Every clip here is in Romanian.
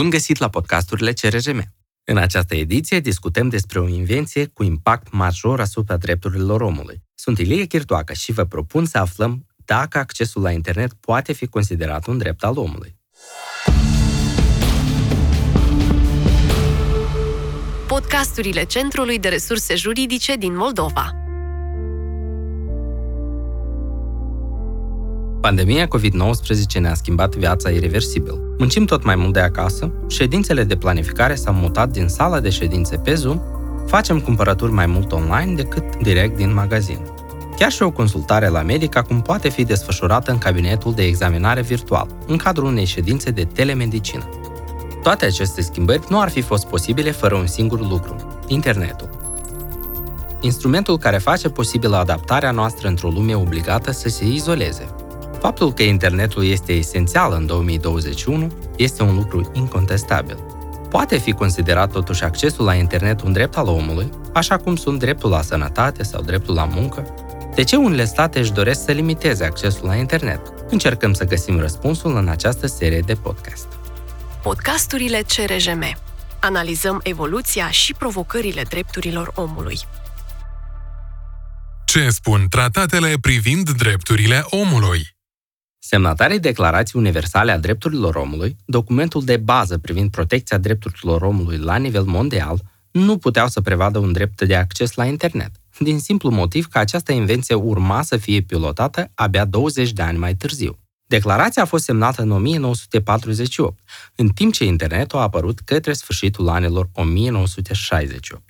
Bun găsit la podcasturile CRJM! În această ediție discutăm despre o invenție cu impact major asupra drepturilor omului. Sunt Ilie Chirtoacă și vă propun să aflăm dacă accesul la internet poate fi considerat un drept al omului. Podcasturile Centrului de Resurse Juridice din Moldova. Pandemia COVID-19 ne-a schimbat viața irreversibil. Muncim tot mai mult de acasă, ședințele de planificare s-au mutat din sala de ședințe pe Zoom, facem cumpărături mai mult online decât direct din magazin. Chiar și o consultare la medic acum poate fi desfășurată în cabinetul de examinare virtual, în cadrul unei ședințe de telemedicină. Toate aceste schimbări nu ar fi fost posibile fără un singur lucru, internetul. Instrumentul care face posibilă adaptarea noastră într-o lume obligată să se izoleze, Faptul că internetul este esențial în 2021 este un lucru incontestabil. Poate fi considerat totuși accesul la internet un drept al omului, așa cum sunt dreptul la sănătate sau dreptul la muncă? De ce unele state își doresc să limiteze accesul la internet? Încercăm să găsim răspunsul în această serie de podcast. Podcasturile CRJM. Analizăm evoluția și provocările drepturilor omului. Ce spun tratatele privind drepturile omului? Semnatarii Declarației Universale a Drepturilor Omului, documentul de bază privind protecția drepturilor omului la nivel mondial, nu puteau să prevadă un drept de acces la internet, din simplu motiv că această invenție urma să fie pilotată abia 20 de ani mai târziu. Declarația a fost semnată în 1948, în timp ce internetul a apărut către sfârșitul anilor 1968.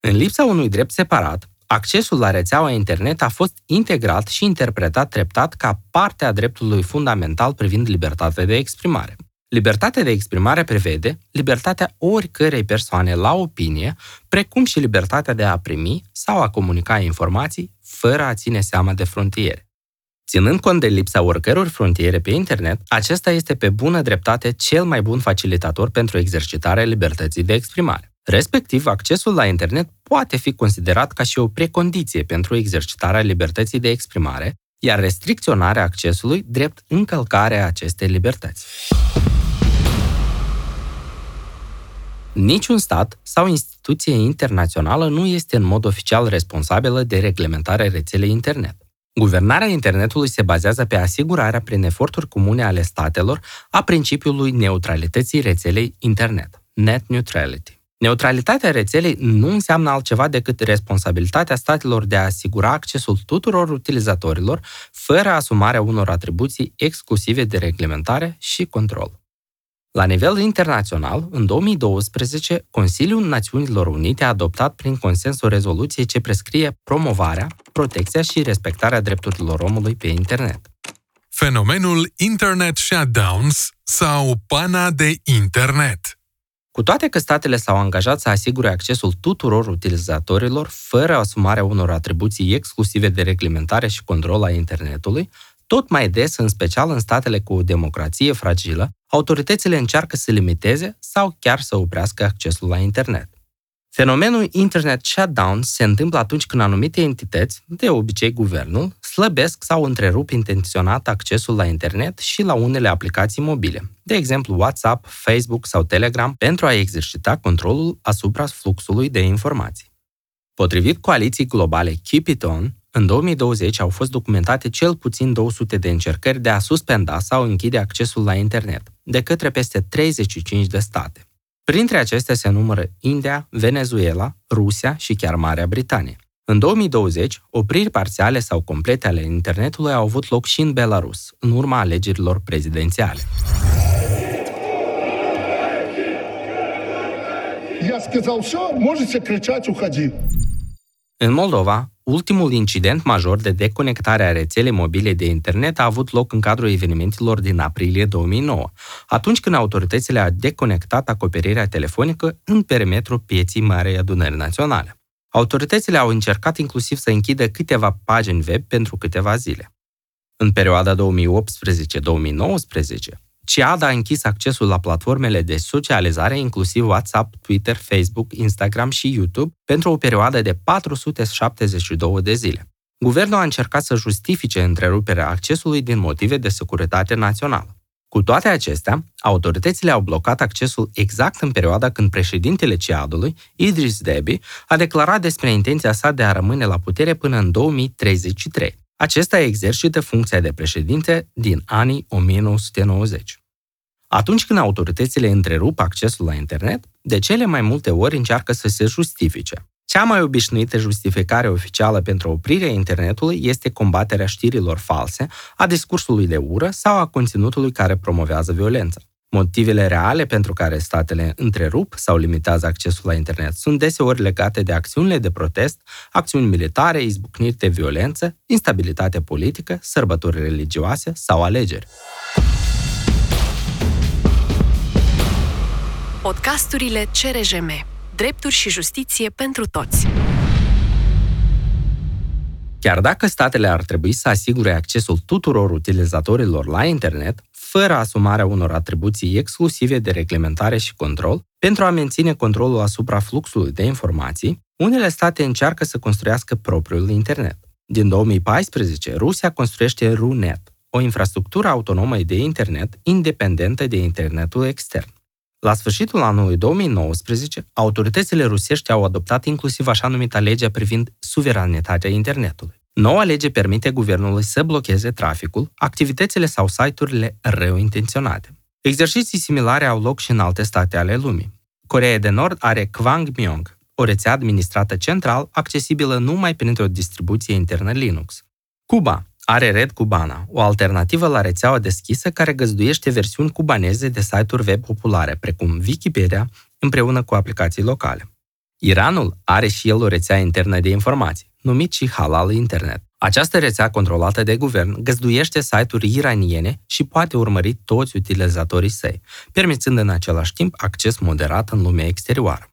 În lipsa unui drept separat, accesul la rețeaua internet a fost integrat și interpretat treptat ca parte a dreptului fundamental privind libertatea de exprimare. Libertatea de exprimare prevede libertatea oricărei persoane la opinie, precum și libertatea de a primi sau a comunica informații fără a ține seama de frontiere. Ținând cont de lipsa oricăror frontiere pe internet, acesta este pe bună dreptate cel mai bun facilitator pentru exercitarea libertății de exprimare. Respectiv, accesul la internet poate fi considerat ca și o precondiție pentru exercitarea libertății de exprimare, iar restricționarea accesului drept încălcarea acestei libertăți. Niciun stat sau instituție internațională nu este în mod oficial responsabilă de reglementarea rețelei internet. Guvernarea internetului se bazează pe asigurarea prin eforturi comune ale statelor a principiului neutralității rețelei internet, net neutrality. Neutralitatea rețelei nu înseamnă altceva decât responsabilitatea statelor de a asigura accesul tuturor utilizatorilor fără asumarea unor atribuții exclusive de reglementare și control. La nivel internațional, în 2012, Consiliul Națiunilor Unite a adoptat prin consens o rezoluție ce prescrie promovarea, protecția și respectarea drepturilor omului pe internet. Fenomenul Internet Shutdowns sau pana de internet. Cu toate că statele s-au angajat să asigure accesul tuturor utilizatorilor fără asumarea unor atribuții exclusive de reglementare și control a internetului, tot mai des, în special în statele cu o democrație fragilă, autoritățile încearcă să limiteze sau chiar să oprească accesul la internet. Fenomenul Internet Shutdown se întâmplă atunci când anumite entități, de obicei guvernul, slăbesc sau întrerup intenționat accesul la internet și la unele aplicații mobile, de exemplu WhatsApp, Facebook sau Telegram, pentru a exercita controlul asupra fluxului de informații. Potrivit coaliției globale Keep It On, în 2020 au fost documentate cel puțin 200 de încercări de a suspenda sau închide accesul la internet, de către peste 35 de state. Printre acestea se numără India, Venezuela, Rusia și chiar Marea Britanie. În 2020, opriri parțiale sau complete ale internetului au avut loc și în Belarus, în urma alegerilor prezidențiale. Я сказал, все, можете кричать, уходи. În Moldova, ultimul incident major de deconectare a rețelei mobile de internet a avut loc în cadrul evenimentelor din aprilie 2009, atunci când autoritățile au deconectat acoperirea telefonică în perimetrul pieții Marei Adunări Naționale. Autoritățile au încercat inclusiv să închidă câteva pagini web pentru câteva zile. În perioada 2018-2019, CIAD a închis accesul la platformele de socializare, inclusiv WhatsApp, Twitter, Facebook, Instagram și YouTube, pentru o perioadă de 472 de zile. Guvernul a încercat să justifice întreruperea accesului din motive de securitate națională. Cu toate acestea, autoritățile au blocat accesul exact în perioada când președintele Ciadului, Idris Deby, a declarat despre intenția sa de a rămâne la putere până în 2033. Acesta exercită funcția de președinte din anii 1990. Atunci când autoritățile întrerup accesul la internet, de cele mai multe ori încearcă să se justifice. Cea mai obișnuită justificare oficială pentru oprirea internetului este combaterea știrilor false, a discursului de ură sau a conținutului care promovează violența. Motivele reale pentru care statele întrerup sau limitează accesul la internet sunt deseori legate de acțiunile de protest, acțiuni militare, izbucniri de violență, instabilitate politică, sărbători religioase sau alegeri. Podcasturile CRJM. Drepturi și justiție pentru toți. Chiar dacă statele ar trebui să asigure accesul tuturor utilizatorilor la internet, fără asumarea unor atribuții exclusive de reglementare și control, pentru a menține controlul asupra fluxului de informații, unele state încearcă să construiască propriul internet. Din 2014, Rusia construiește RUNET, o infrastructură autonomă de internet independentă de internetul extern. La sfârșitul anului 2019, autoritățile rusești au adoptat inclusiv așa numita legea privind suveranitatea internetului. Noua lege permite guvernului să blocheze traficul, activitățile sau site-urile rău intenționate. Exerciții similare au loc și în alte state ale lumii. Coreea de Nord are Kwangmyong, o rețea administrată central, accesibilă numai printr-o distribuție internă Linux. Cuba are Red Cubana, o alternativă la rețeaua deschisă care găzduiește versiuni cubaneze de site-uri web populare, precum Wikipedia, împreună cu aplicații locale. Iranul are și el o rețea internă de informații, numit și Halal Internet. Această rețea controlată de guvern găzduiește site-uri iraniene și poate urmări toți utilizatorii săi, permițând în același timp acces moderat în lumea exterioară.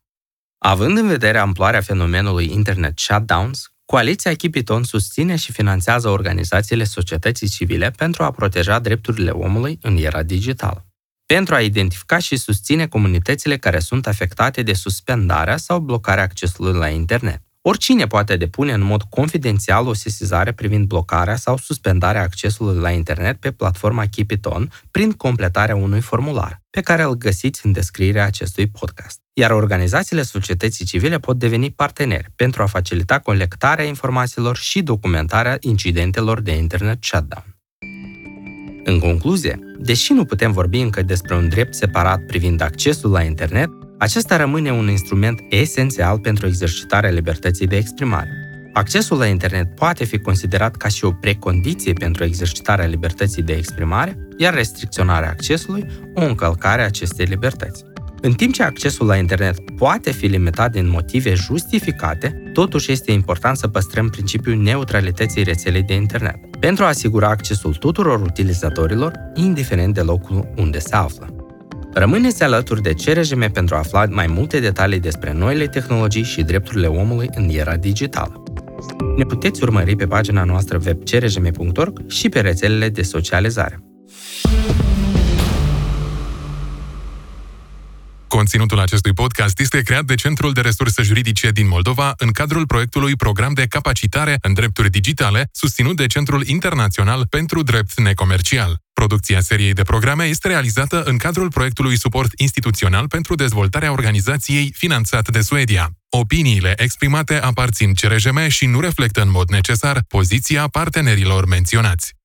Având în vedere amploarea fenomenului Internet Shutdowns, Coaliția Chipiton susține și finanțează organizațiile societății civile pentru a proteja drepturile omului în era digitală, pentru a identifica și susține comunitățile care sunt afectate de suspendarea sau blocarea accesului la internet. Oricine poate depune în mod confidențial o sesizare privind blocarea sau suspendarea accesului la internet pe platforma Kipiton prin completarea unui formular, pe care îl găsiți în descrierea acestui podcast. Iar organizațiile societății civile pot deveni parteneri pentru a facilita colectarea informațiilor și documentarea incidentelor de internet shutdown. În concluzie, deși nu putem vorbi încă despre un drept separat privind accesul la internet, acesta rămâne un instrument esențial pentru exercitarea libertății de exprimare. Accesul la internet poate fi considerat ca și o precondiție pentru exercitarea libertății de exprimare, iar restricționarea accesului o încălcare a acestei libertăți. În timp ce accesul la internet poate fi limitat din motive justificate, totuși este important să păstrăm principiul neutralității rețelei de internet, pentru a asigura accesul tuturor utilizatorilor, indiferent de locul unde se află. Rămâneți alături de CRJM pentru a afla mai multe detalii despre noile tehnologii și drepturile omului în era digitală. Ne puteți urmări pe pagina noastră web crjm.org și pe rețelele de socializare. Conținutul acestui podcast este creat de Centrul de Resurse Juridice din Moldova în cadrul proiectului Program de Capacitare în Drepturi Digitale, susținut de Centrul Internațional pentru Drept Necomercial. Producția seriei de programe este realizată în cadrul proiectului Suport Instituțional pentru Dezvoltarea Organizației finanțat de Suedia. Opiniile exprimate aparțin CRJM și nu reflectă în mod necesar poziția partenerilor menționați.